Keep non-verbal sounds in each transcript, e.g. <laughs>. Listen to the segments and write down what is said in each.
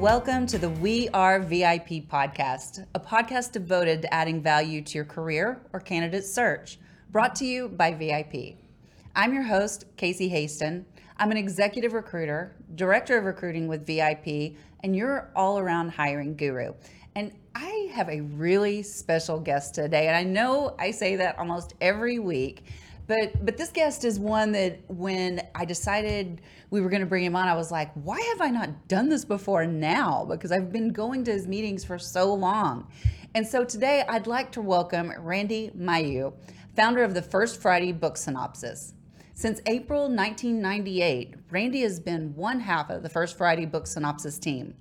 Welcome to the We Are VIP podcast, a podcast devoted to adding value to your career or candidate search, brought to you by VIP. I'm your host, Casey Hasten. I'm an executive recruiter, director of recruiting with VIP, and your all around hiring guru. And I have a really special guest today, and I know I say that almost every week. But but this guest is one that when I decided we were going to bring him on, I was like, why have I not done this before now? Because I've been going to his meetings for so long. And so today I'd like to welcome Randy Mayeux, founder of the First Friday Book Synopsis. Since April 1998, Randy has been one half of the First Friday Book Synopsis team.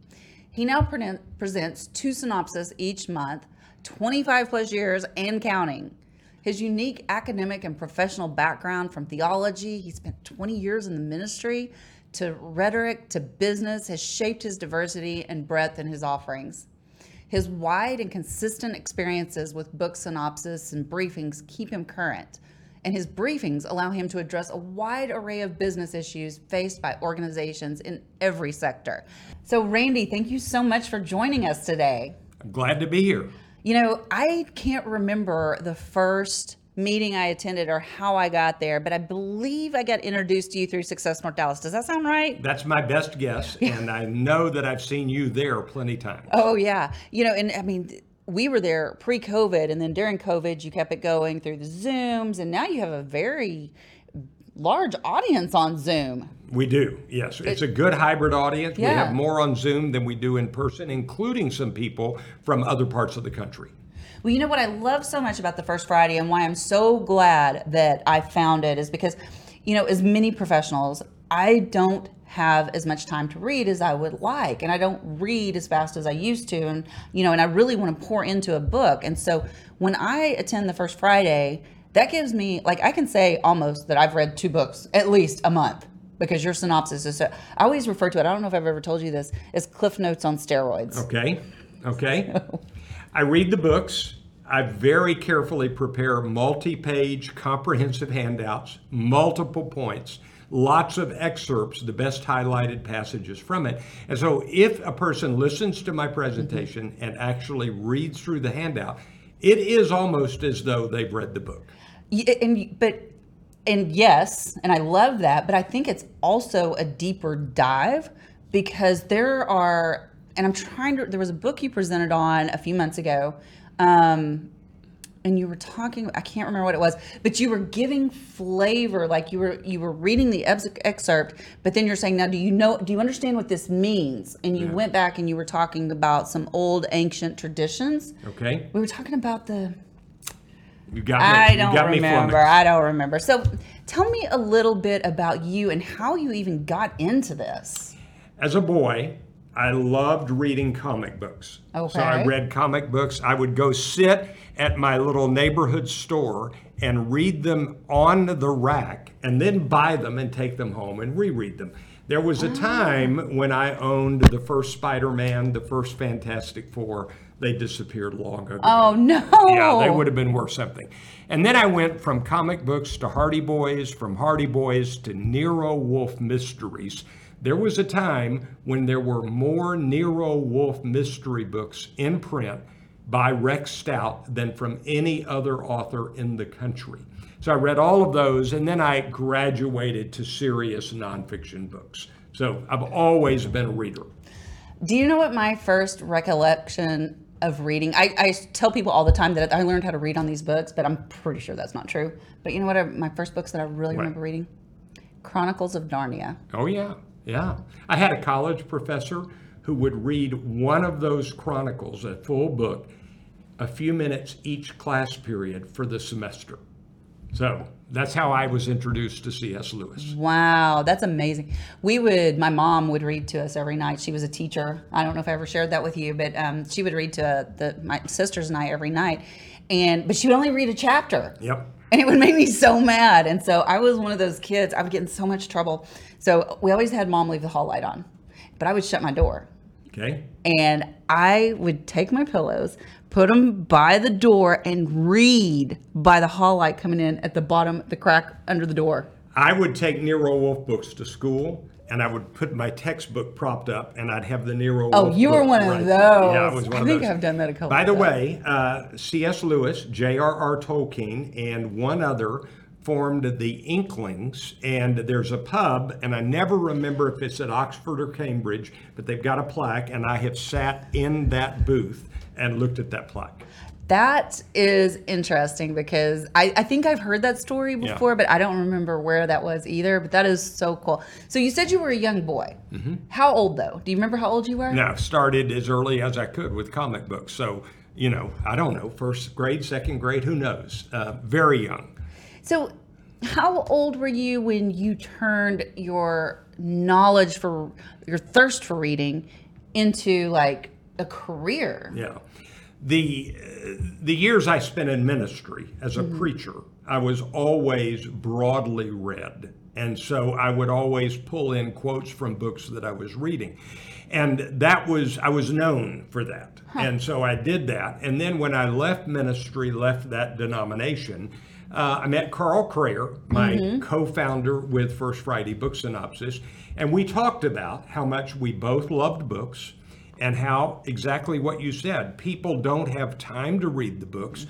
He now pre- presents two synopses each month, 25 plus years and counting. His unique academic and professional background from theology, he spent 20 years in the ministry, to rhetoric to business has shaped his diversity and breadth in his offerings. His wide and consistent experiences with book synopsis and briefings keep him current, and his briefings allow him to address a wide array of business issues faced by organizations in every sector. So, Randy, thank you so much for joining us today. I'm glad to be here. You know, I can't remember the first meeting I attended or how I got there, but I believe I got introduced to you through Success North Dallas. Does that sound right? That's my best guess, and I know that I've seen you there plenty times. Oh yeah, you know, and I mean, we were there pre-COVID, and then during COVID, you kept it going through the Zooms, and now you have a very large audience on Zoom. We do, yes. It's a good hybrid audience. We have more on Zoom than we do in person, including some people from other parts of the country. Well, you know what I love so much about the First Friday and why I'm so glad that I found it is because, you know, as many professionals, I don't have as much time to read as I would like. And I don't read as fast as I used to. And, you know, and I really want to pour into a book. And so when I attend the First Friday, that gives me, like, I can say almost that I've read two books at least a month because your synopsis is so. I always refer to it, I don't know if I've ever told you this, as Cliff Notes on steroids. Okay, okay. I read the books. I very carefully prepare multi page comprehensive handouts, multiple points, lots of excerpts, the best highlighted passages from it. And so if a person listens to my presentation and actually reads through the handout, it is almost as though they've read the book. Yeah, and but and yes, and I love that, but I think it's also a deeper dive because there are and I'm trying to there was a book you presented on a few months ago. Um and you were talking I can't remember what it was, but you were giving flavor like you were you were reading the excerpt, but then you're saying now do you know do you understand what this means? And you went back and you were talking about some old ancient traditions. Okay? We were talking about the You got me. I don't remember. I don't remember. So tell me a little bit about you and how you even got into this. As a boy, I loved reading comic books. Okay. So I read comic books. I would go sit at my little neighborhood store and read them on the rack and then buy them and take them home and reread them. There was Ah. a time when I owned the first Spider Man, the first Fantastic Four. They disappeared long ago. Oh no. Yeah, they would have been worth something. And then I went from comic books to Hardy Boys, from Hardy Boys to Nero Wolfe mysteries. There was a time when there were more Nero Wolfe mystery books in print by Rex Stout than from any other author in the country. So I read all of those, and then I graduated to serious nonfiction books. So I've always been a reader. Do you know what my first recollection of reading? I, I tell people all the time that I learned how to read on these books, but I'm pretty sure that's not true. But you know what? Are my first books that I really What? remember reading? Chronicles of Narnia. Oh, yeah, yeah. I had a college professor who would read one of those chronicles, a full book, a few minutes each class period for the semester. So That's how I was introduced to C.S. Lewis. Wow, that's amazing. We would, my mom would read to us every night. She was a teacher. I don't know if I ever shared that with you, but um, she would read to the, my sisters and I every night. And but she would only read a chapter. Yep. And it would make me so mad. And so I was one of those kids. I would get in so much trouble. So we always had mom leave the hall light on, but I would shut my door. Okay. And I would take my pillows, put them by the door, and read by the hall light coming in at the bottom, the crack under the door. I would take Nero Wolfe books to school, and I would put my textbook propped up, and I'd have the Nero. Oh, Wolfe you were one of those. Yeah, I was one I of think those. I've done that a couple By the times. way, uh, C.S. Lewis, J.R.R. Tolkien, and one other formed the Inklings, and there's a pub, and I never remember if it's at Oxford or Cambridge, but they've got a plaque, and I have sat in that booth and looked at that plaque. That is interesting because I, I think I've heard that story before, but I don't remember where that was either. But that is so cool. So you said you were a young boy. Mm-hmm. How old though? Do you remember how old you were? Now, started as early as I could with comic books. So, you know, I don't know, first grade, second grade, who knows? Uh, very young. So, how old were you when you turned your knowledge for your thirst for reading into like a career? Yeah. The, the years I spent in ministry as a preacher, I was always broadly read. And so I would always pull in quotes from books that I was reading. And that was, I was known for that. And so I did that. And then when I left ministry, left that denomination, uh, I met Karl Krayer, my co founder with First Friday Book Synopsis, and we talked about how much we both loved books and how exactly what you said people don't have time to read the books,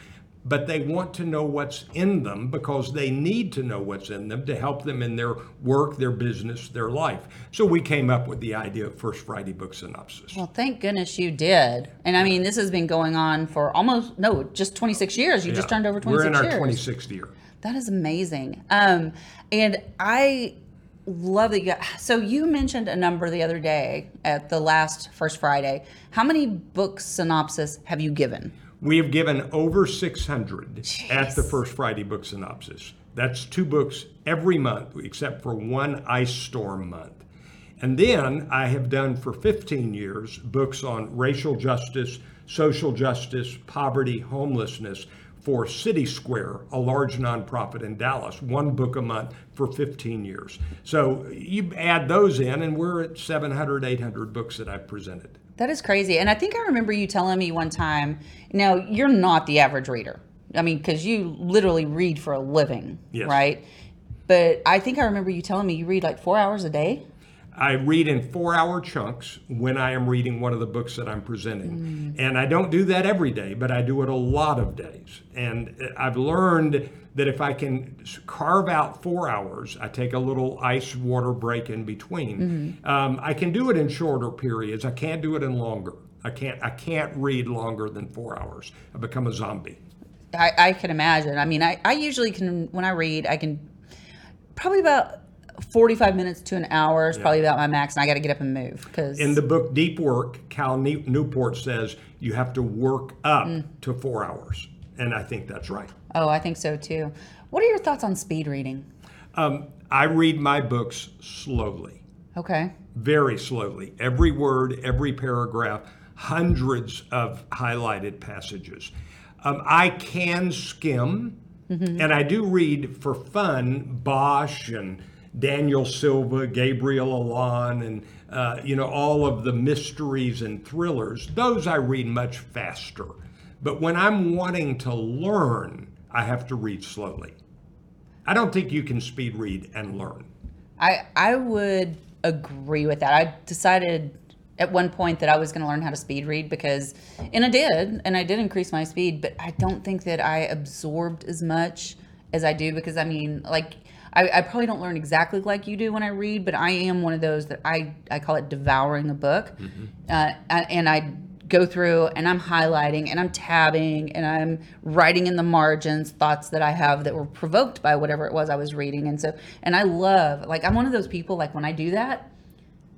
but they want to know what's in them because they need to know what's in them to help them in their work, their business, their life. So we came up with the idea of First Friday Book Synopsis. Well, thank goodness you did. And I mean, this has been going on for almost no, just 26 years. You just turned over twenty six. We're 26 in our years. 26th year. That is amazing. Um, and I love that you got, so you mentioned a number the other day at the last First Friday. How many book synopsis have you given? We have given over 600 at the First Friday Book Synopsis. That's two books every month, except for one ice storm month. And then I have done for 15 years books on racial justice, social justice, poverty, homelessness for City Square, a large nonprofit in Dallas, one book a month for 15 years. So you add those in, and we're at 700, 800 books that I've presented. That is crazy. And I think I remember you telling me one time, now you're not the average reader. I mean, because you literally read for a living, Yes. right? But I think I remember you telling me you read like four hours a day. I read in four hour chunks when I am reading one of the books that I'm presenting. Mm. And I don't do that every day, but I do it a lot of days. And uh, I've learned that if I can carve out four hours, I take a little ice water break in between. Mm-hmm. Um, I can do it in shorter periods. I can't do it in longer. I can't. I can't read longer than four hours. I become a zombie. I, I can imagine. I mean, I, I usually can, when I read, I can probably about 45 minutes to an hour is probably about my max, and I got to get up and move because In the book Deep Work, Cal Newport says you have to work up to four hours, and I think that's right. oh, I think so too. What are your thoughts on speed reading? Um, I read my books slowly, Okay. very slowly. Every word, every paragraph, hundreds of highlighted passages. Um, I can skim, and I do read for fun Bosch and Daniel Silva, Gabriel Allon, and uh, you know all of the mysteries and thrillers. Those I read much faster. But when I'm wanting to learn, I have to read slowly. I don't think you can speed read and learn. I I would agree with that. I decided at one point that I was going to learn how to speed read because, and I did, and I did increase my speed, but I don't think that I absorbed as much as I do because I mean, like. I, I probably don't learn exactly like you do when I read, but I am one of those that I, I call it devouring a book. Uh, and I go through and I'm highlighting and I'm tabbing and I'm writing in the margins thoughts that I have that were provoked by whatever it was I was reading. And so, and I love, like, I'm one of those people, like, when I do that,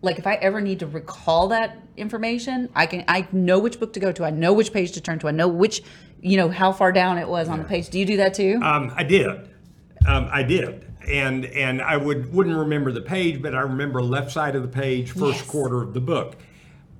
like, if I ever need to recall that information, I can, I know which book to go to. I know which page to turn to. I know which, you know, how far down it was on the page. Do you do that too? Um, I did. Um, I did, and and I would wouldn't remember the page, but I remember left side of the page, first Yes. quarter of the book.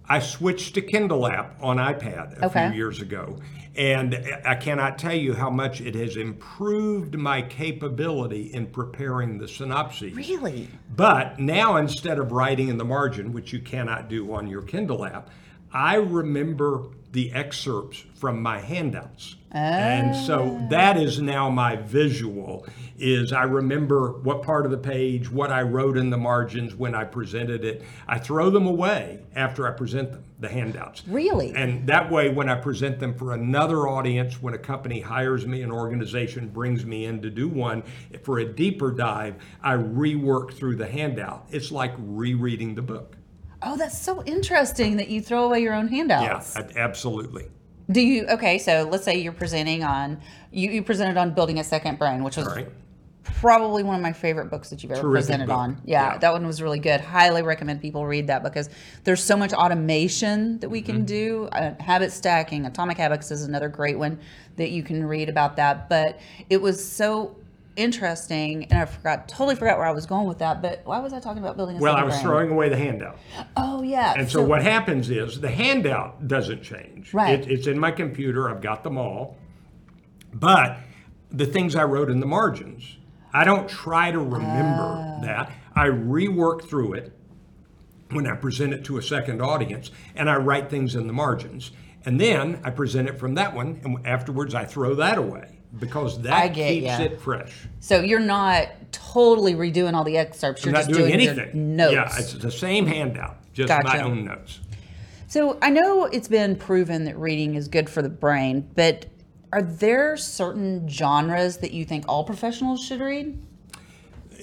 I switched to Kindle app on iPad a Okay. few years ago, and I cannot tell you how much it has improved my capability in preparing the synopses. Really? But now instead of writing in the margin, which you cannot do on your Kindle app, I remember the excerpts from my handouts. And so that is now my visual is I remember what part of the page, what I wrote in the margins when I presented it. I throw them away after I present them, the handouts. Really? And that way, when I present them for another audience, when a company hires me, an organization brings me in to do one for a deeper dive, I rework through the handout. It's like rereading the book. Oh, that's so interesting that you throw away your own Yeah, handouts. I- absolutely. Do you okay? So let's say you're presenting on you, you presented on building a second brain, which was right. probably one of my favorite books that you've ever Terrific presented book. on. Yeah, Yeah. that one was really good. Highly recommend people read that because there's so much automation that we Mm-hmm. can do. Uh, habit stacking, Atomic Habits is another great one that you can read about that. But it was so interesting, and I forgot totally forgot where I was going with that. But why was I talking about building a Well, I was brain? throwing away the handout. Oh yeah. And so, what happens is the handout doesn't change. Right. It, it's in my computer. I've got them all. But the things I wrote in the margins, I don't try to remember ah. that. I rework through it when I present it to a second audience, and I write things in the margins. And then I present it from that one, and afterwards I throw that away because I that get keeps ya. it fresh. So you're not totally redoing all the excerpts. You're I'm not just doing anything. Notes. Yeah, it's the same handout, just my Gotcha. own notes. So I know it's been proven that reading is good for the brain, but are there certain genres that you think all professionals should read?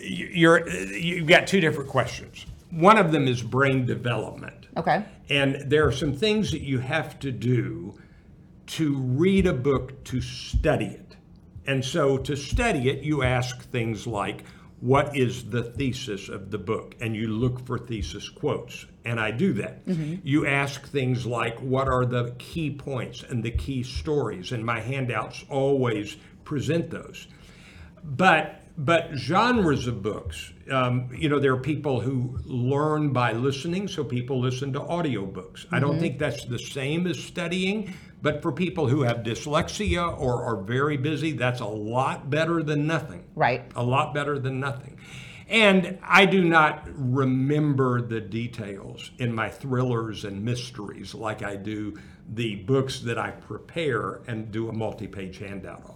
you're you've got two different questions. One of them is brain development. Okay. And there are some things that you have to do to read a book to study it. And so to study it, you ask things like, what is the thesis of the book? And you look for thesis quotes. And I do that. You ask things like, what are the key points and the key stories? And my handouts always present those but but genres of books um, you know there are people who learn by listening so people listen to audiobooks i don't think that's the same as studying but for people who have dyslexia or are very busy that's a lot better than nothing Right. a lot better than nothing and i do not remember the details in my thrillers and mysteries like i do the books that i prepare and do a multi-page handout on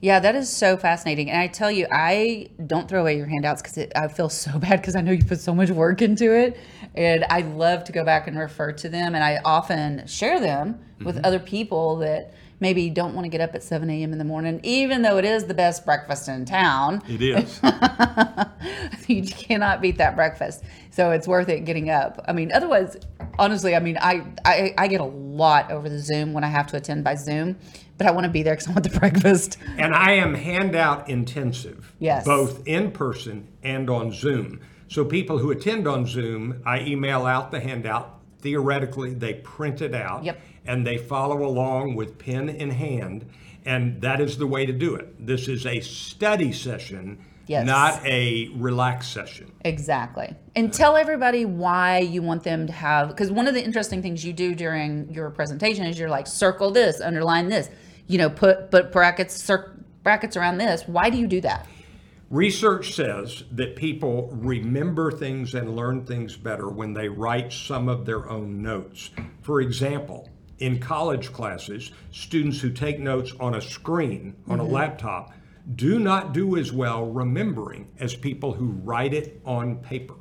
Yeah, that is so fascinating. And I tell you, I don't throw away your handouts because I feel so <laughs> bad because I know you put so much work into it. And I love to go back and refer to them. And I often share them with mm-hmm. other people that maybe don't want to get up at 7 a.m. in the morning, even though it is the best breakfast in town. it is <laughs> you cannot beat that breakfast. So it's worth it getting up. I mean, otherwise, honestly, I mean, I, I, I get a lot over the Zoom when I have to attend by Zoom, but I want to be there because I want the <laughs> breakfast. And I am handout intensive, Yes. both in person and on Zoom. So people who attend on Zoom, I email out the handout. Theoretically, they print it out Yep. and they follow along with pen in hand. And that is the way to do it. This is a study session, Yes. not a relax session. Exactly. And tell everybody why you want them to have, because one of the interesting things you do during your presentation is you're like, circle this, underline this, you know, put, put brackets, cir- brackets around this. Why do you do that? Research says that people remember things and learn things better when they write some of their own notes. For example, in college classes, students who take notes on a screen, on a mm-hmm. laptop, do not do as well remembering as people who write it on paper.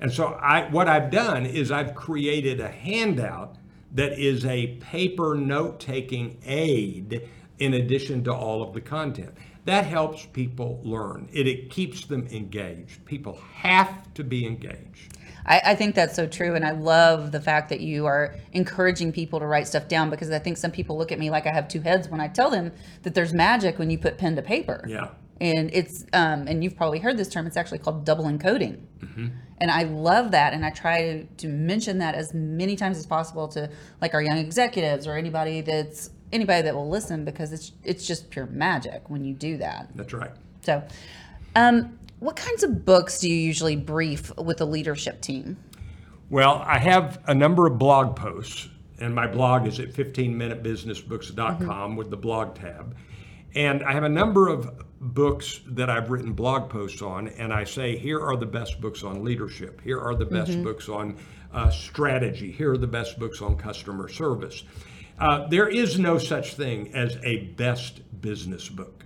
And so I what I've done is I've created a handout that is a paper note-taking aid in addition to all of the content. That helps people learn. It, it keeps them engaged. People have to be engaged. I, I think that's so true. And I love the fact that you are encouraging people to write stuff down because I think some people look at me like I have two heads when I tell them that there's magic when you put pen to paper. Yeah. And it's, um, and you've probably heard this term, it's actually called double encoding. Mm-hmm. And I love that. And I try to, to mention that as many times as possible to like our young executives or anybody that's, anybody that will listen because it's, it's just pure magic when you do that. That's right. So, um, what kinds of books do you usually brief with the leadership team? Well, I have a number of blog posts, and my blog is at 15minutebusinessbooks.com mm-hmm. with the blog tab. And I have a number of books that I've written blog posts on, and I say, here are the best books on leadership. Here are the best mm-hmm. books on uh, strategy. Here are the best books on customer service. Uh, there is no such thing as a best business book.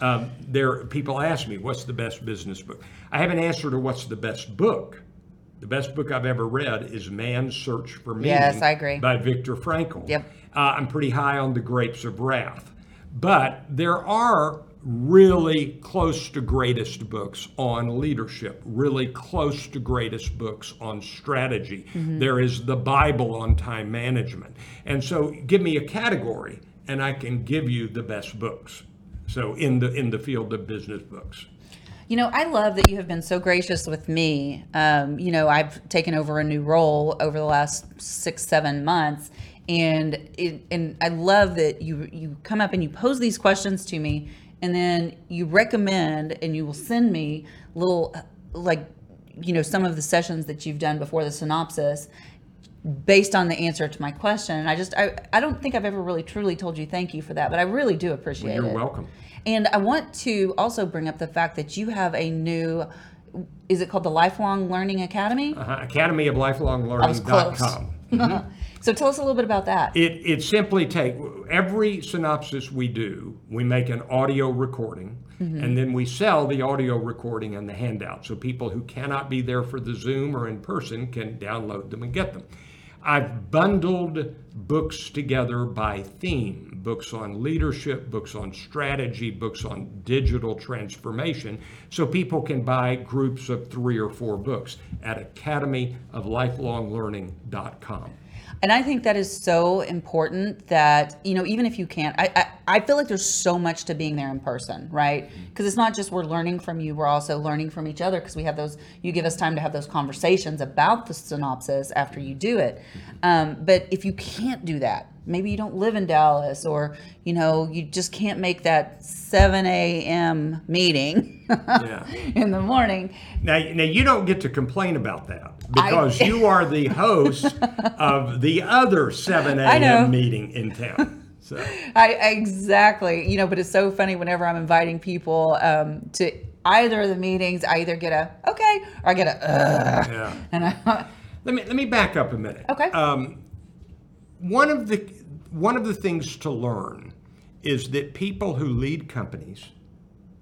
Um, there, people ask me, what's the best business book? I have an answer to what's the best book. The best book I've ever read is Man's Search for Meaning. Yes, I agree. By Viktor Frankl. Yep. Uh, I'm pretty high on The Grapes of Wrath. But there are really close to greatest books on leadership, really close to greatest books on strategy. Mm-hmm. There is the Bible on time management. And so give me a category and I can give you the best books. So in the in the field of business books. You know, I love that you have been so gracious with me. Um, you know, I've taken over a new role over the last six, seven months, and it, and I love that you you come up and you pose these questions to me, and then you recommend and you will send me little like you know some of the sessions that you've done before the synopsis based on the answer to my question. And i just i, I don't think i've ever really truly told you thank you for that but i really do appreciate well, you're it. you're welcome. And i want to also bring up the fact that you have a new is it called the lifelong learning academy? Uh-huh. academy of lifelong learning.com <laughs> mm-hmm. So tell us a little bit about that. It, it simply take every synopsis we do, we make an audio recording, mm-hmm. and then we sell the audio recording and the handout. So people who cannot be there for the Zoom or in person can download them and get them. I've bundled books together by theme books on leadership, books on strategy, books on digital transformation, so people can buy groups of three or four books at academyoflifelonglearning.com. And I think that is so important that, you know, even if you can't, I, I, I feel like there's so much to being there in person, right? Because it's not just we're learning from you, we're also learning from each other because we have those, you give us time to have those conversations about the synopsis after you do it. Um, but if you can't do that, maybe you don't live in Dallas or, you know, you just can't make that 7 a.m. meeting <laughs> in the morning. Now, now, you don't get to complain about that because I, you <laughs> are the host of the other 7 a.m. meeting in town. So. I, exactly, you know, but it's so funny whenever I'm inviting people um, to either of the meetings, I either get a okay or I get a uh, yeah. <laughs> and I, <laughs> let me let me back up a minute. Okay. Um, one of the one of the things to learn is that people who lead companies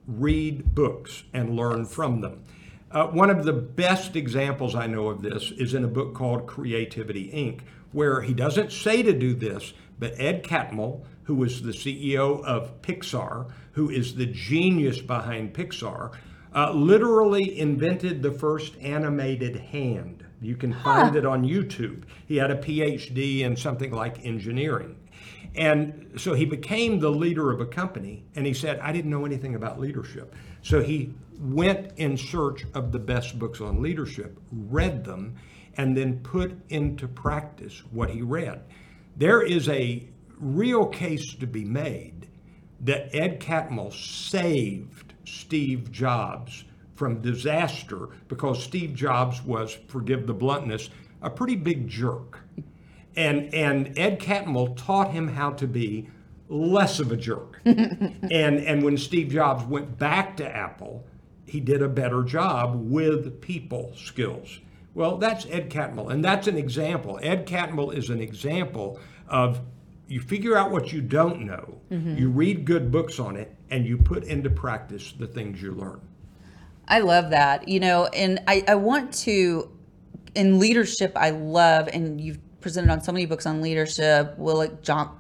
read books and learn from them. Uh, one of the best examples I know of this is in a book called Creativity Inc., where he doesn't say to do this, but Ed Catmull, who was the CEO of Pixar, who is the genius behind Pixar, uh, literally invented the first animated hand. You can find huh. it on YouTube. He had a PhD in something like engineering. And so he became the leader of a company, and he said, I didn't know anything about leadership. So he went in search of the best books on leadership, read them, and then put into practice what he read. There is a real case to be made that Ed Catmull saved Steve Jobs from disaster because Steve Jobs was, forgive the bluntness, a pretty big jerk. And, and Ed Catmull taught him how to be less of a jerk. <laughs> and, and when Steve Jobs went back to Apple, he did a better job with people skills. Well, that's Ed Catmull, and that's an example. Ed Catmull is an example of you figure out what you don't know, mm-hmm. you read good books on it, and you put into practice the things you learn. I love that. You know, and I, I want to, in leadership, I love, and you've presented on so many books on leadership, Willett Jock,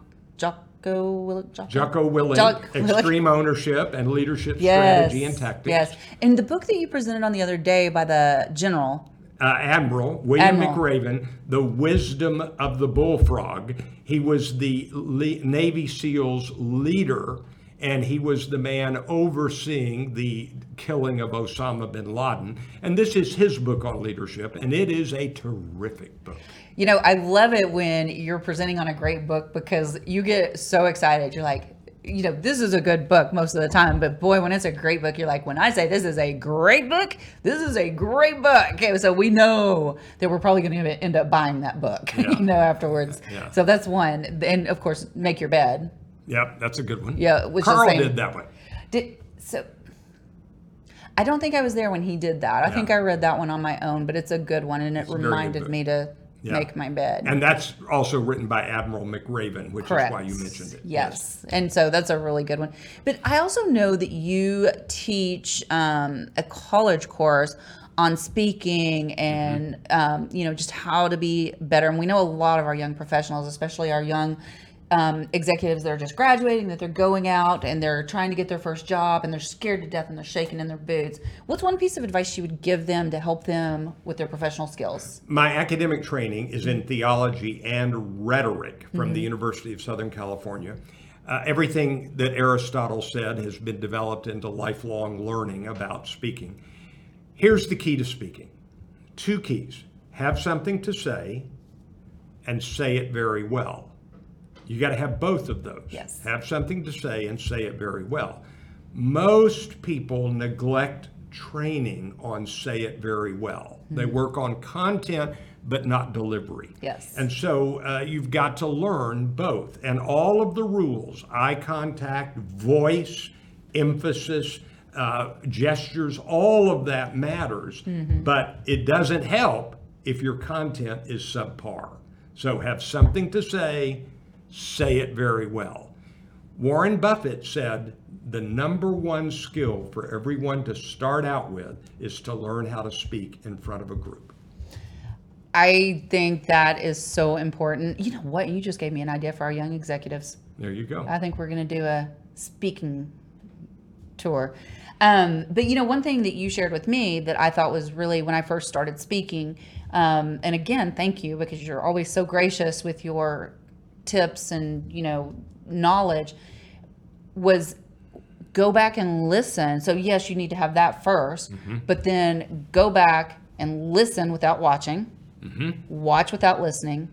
Jocko Willett, Jocko, Jocko Willink, Jock, <laughs> Extreme Ownership and Leadership yes, Strategy and Tactics. Yes. And the book that you presented on the other day by the general, uh, Admiral William Admiral. McRaven, the wisdom of the bullfrog. He was the Le- Navy SEALs leader and he was the man overseeing the killing of Osama bin Laden. And this is his book on leadership, and it is a terrific book. You know, I love it when you're presenting on a great book because you get so excited. You're like, you know, this is a good book most of the time, but boy, when it's a great book, you're like, when I say this is a great book, this is a great book. Okay, so we know that we're probably going to end up buying that book, <laughs> Yeah. you know, afterwards. Yeah. So that's one. And of course, make your bed. Yep, that's a good one. Yeah, which Karl did that one. Did so. I don't think I was there when he did that. I think I read that one on my own, but it's a good one, and it a reminded me to Yeah. make my bed. And that's also written by Admiral McRaven, which Correct. is why you mentioned it. Yes. And so that's a really good one. But I also know that you teach um, a college course on speaking and um, you know just how to be better. And we know a lot of our young professionals, especially our young um, executives that are just graduating, that they're going out and they're trying to get their first job and they're scared to death and they're shaking in their boots. What's one piece of advice you would give them to help them with their professional skills? My academic training is in theology and rhetoric from the University of Southern California. Uh, everything that Aristotle said has been developed into lifelong learning about speaking. Here's the key to speaking two keys have something to say and say it very well. You got to have both of those. Yes. Have something to say and say it very well. Most people neglect training on say it very well. They work on content but not delivery. Yes. And so uh, you've got to learn both. And all of the rules eye contact, voice, emphasis, uh, gestures all of that matters. Mm-hmm. But it doesn't help if your content is subpar. So have something to say, say it very well. Warren Buffett said the number one skill for everyone to start out with is to learn how to speak in front of a group. I think that is so important. You know what? You just gave me an idea for our young executives. There you go. I think we're going to do a speaking tour. Um, but you know, one thing that you shared with me that I thought was really when I first started speaking, um, and again, thank you because you're always so gracious with your tips and you know knowledge, was go back and listen. So yes, you need to have that 1st Mm-hmm. but then go back and listen without watching, Mm-hmm. watch without listening,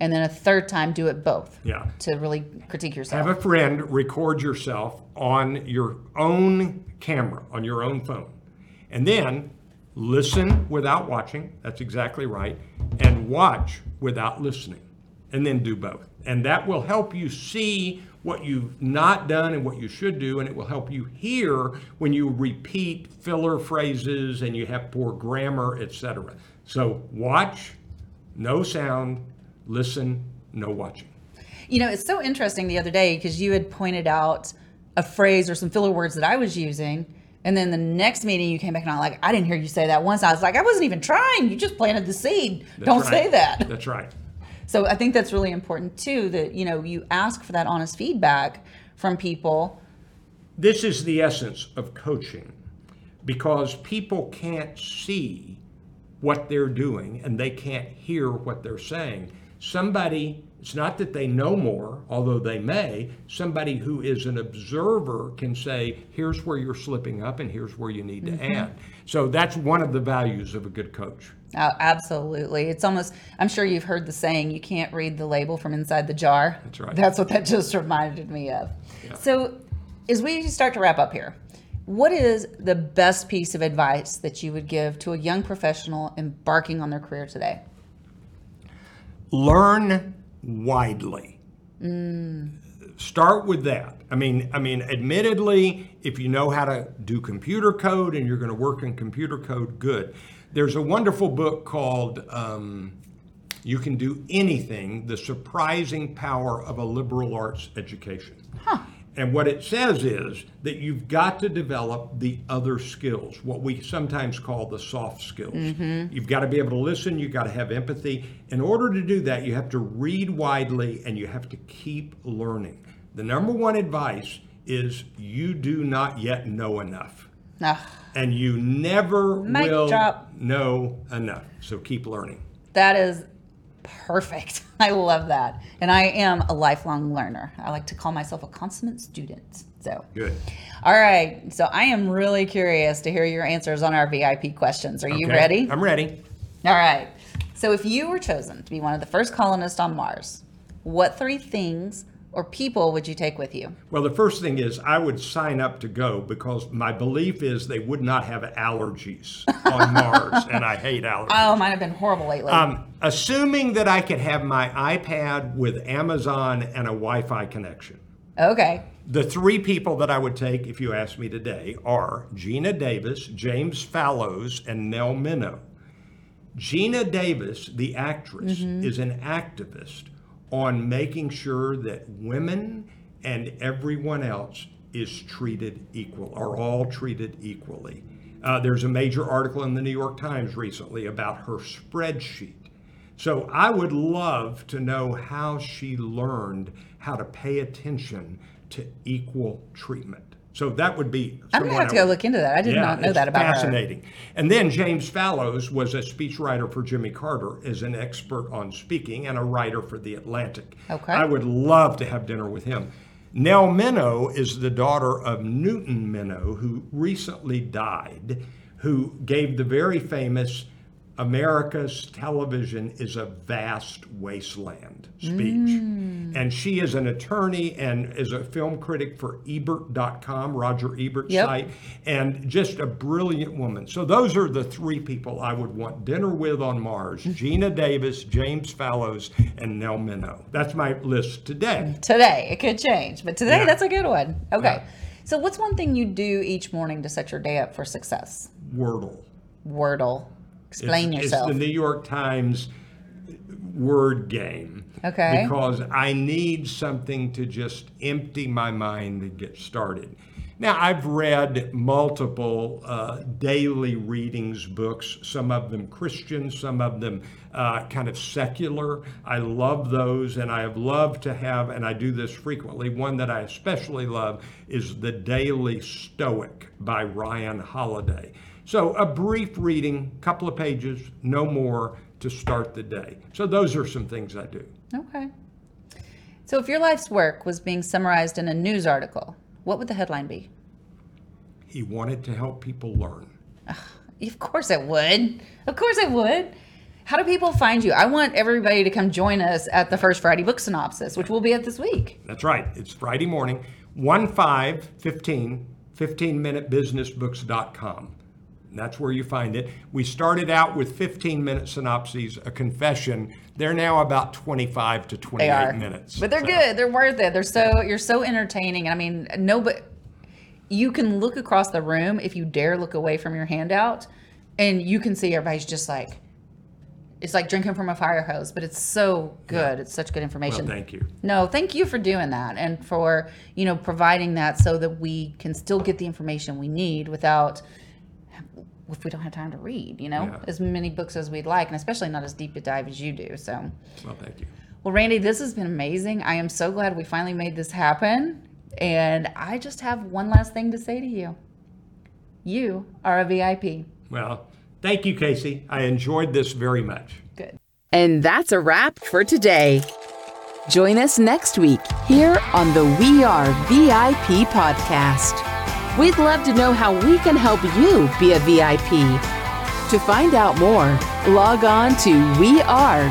and then a third time do it both Yeah. to really critique yourself. Have a friend record yourself on your own camera, on your own phone. And then listen without watching. That's exactly right. And watch without listening. And then do both. And that will help you see what you've not done and what you should do. And it will help you hear when you repeat filler phrases and you have poor grammar, etc. So watch, no sound, listen, no watching. You know, it's so interesting the other day because you had pointed out a phrase or some filler words that I was using. And then the next meeting you came back and I'm like, I didn't hear you say that once. I was like, I wasn't even trying. You just planted the seed. That's Don't right. say that. That's right. So I think that's really important too that, you know, you ask for that honest feedback from people. This is the essence of coaching because people can't see what they're doing and they can't hear what they're saying. Somebody, it's not that they know more, although they may, somebody who is an observer can say, here's where you're slipping up and here's where you need to mm-hmm. add. So that's one of the values of a good coach. Oh, absolutely. It's almost, I'm sure you've heard the saying, you can't read the label from inside the jar. That's right. That's what that just reminded me of. So, as we start to wrap up here, what is the best piece of advice that you would give to a young professional embarking on their career today? Learn widely. Start with that. I mean, I mean, admittedly, if you know how to do computer code and you're going to work in computer code, good. There's a wonderful book called um, "You Can Do Anything: The Surprising Power of a Liberal Arts Education." And what it says is that you've got to develop the other skills, what we sometimes call the soft skills. You've got to be able to listen, you've got to have empathy. In order to do that, you have to read widely and you have to keep learning. The number one advice is you do not yet know enough. Ah, And you never Mic will drop. know enough. So keep learning. that is perfect. <laughs> I love that. And I am a lifelong learner. I like to call myself a consummate student. So, Good. all right. So, I am really curious to hear your answers on our VIP questions. Are you Okay? ready? I'm ready. All right. So, if you were chosen to be one of the first colonists on Mars, what three things or people would you take with you? Well, the first thing is I would sign up to go because my belief is they would not have allergies on <laughs> Mars, and I hate allergies. Oh, mine have been horrible lately. Um, assuming that I could have my iPad with Amazon and a Wi Fi connection. okay. The three people that I would take, if you ask me today, are Geena Davis, James Fallows, and Nell Minow. Geena Davis, the actress, is an activist on making sure that women and everyone else is treated equal, are all treated equally. Uh, there's a major article in the New York Times recently about her spreadsheet. So I would love to know how she learned how to pay attention to equal treatment. So that would be. I'm gonna have to go look into that. I did not know that about her. fascinating. And then James Fallows was a speechwriter for Jimmy Carter, is an expert on speaking and a writer for The Atlantic. Okay. I would love to have dinner with him. Nell Minow is the daughter of Newton Minow, who recently died, who gave the very famous America's television is a vast wasteland speech. Mm. And she is an attorney and is a film critic for Ebert.com, Roger Ebert's Yep. site, and just a brilliant woman. So those are the three people I would want dinner with on Mars Geena Davis, James Fallows, and Nell Minow. That's my list today. Today, it could change, but today Yeah. that's a good one. Okay. Yeah. So, what's one thing you do each morning to set your day up for success? Wordle. Wordle. Explain it's, yourself. It's the New York Times word game. Okay. Because I need something to just empty my mind and get started. Now, I've read multiple uh, daily readings books, some of them Christian, some of them uh, kind of secular. I love those, and I have loved to have, and I do this frequently. One that I especially love is The Daily Stoic by Ryan Holiday. So, a brief reading, couple of pages, no more to start the day. So, those are some things I do. okay. So, if your life's work was being summarized in a news article, what would the headline be? He wanted to help people learn. Of course it would. Of course it would. How do people find you? I want everybody to come join us at the first Friday book synopsis, which we'll be at this week. That's right. It's Friday morning, 1 5 15, 15minutebusinessbooks.com. That's where you find it. We started out with 15 minute synopses, a confession. They're now about 25 to 28 They are, minutes. but they're So, good. They're worth it. They're so you're so entertaining. I mean, no, but you can look across the room if you dare look away from your handout, and you can see everybody's just like, it's like drinking from a fire hose. But it's so good. It's such good Well, information. thank you. No, thank you for doing that and for, you know, providing that so that we can still get the information we need without if we don't have time to read, you know, Yeah. as many books as we'd like and especially not as deep a dive as you do. So, Well, thank you. well, Randy, this has been amazing. I am so glad we finally made this happen. And I just have one last thing to say to you. You are a VIP. Well, thank you, Casey. I enjoyed this very much. Good. And that's a wrap for today. Join us next week here on the We Are VIP podcast. We'd love to know how we can help you be a VIP. To find out more, log on to wearevip.com.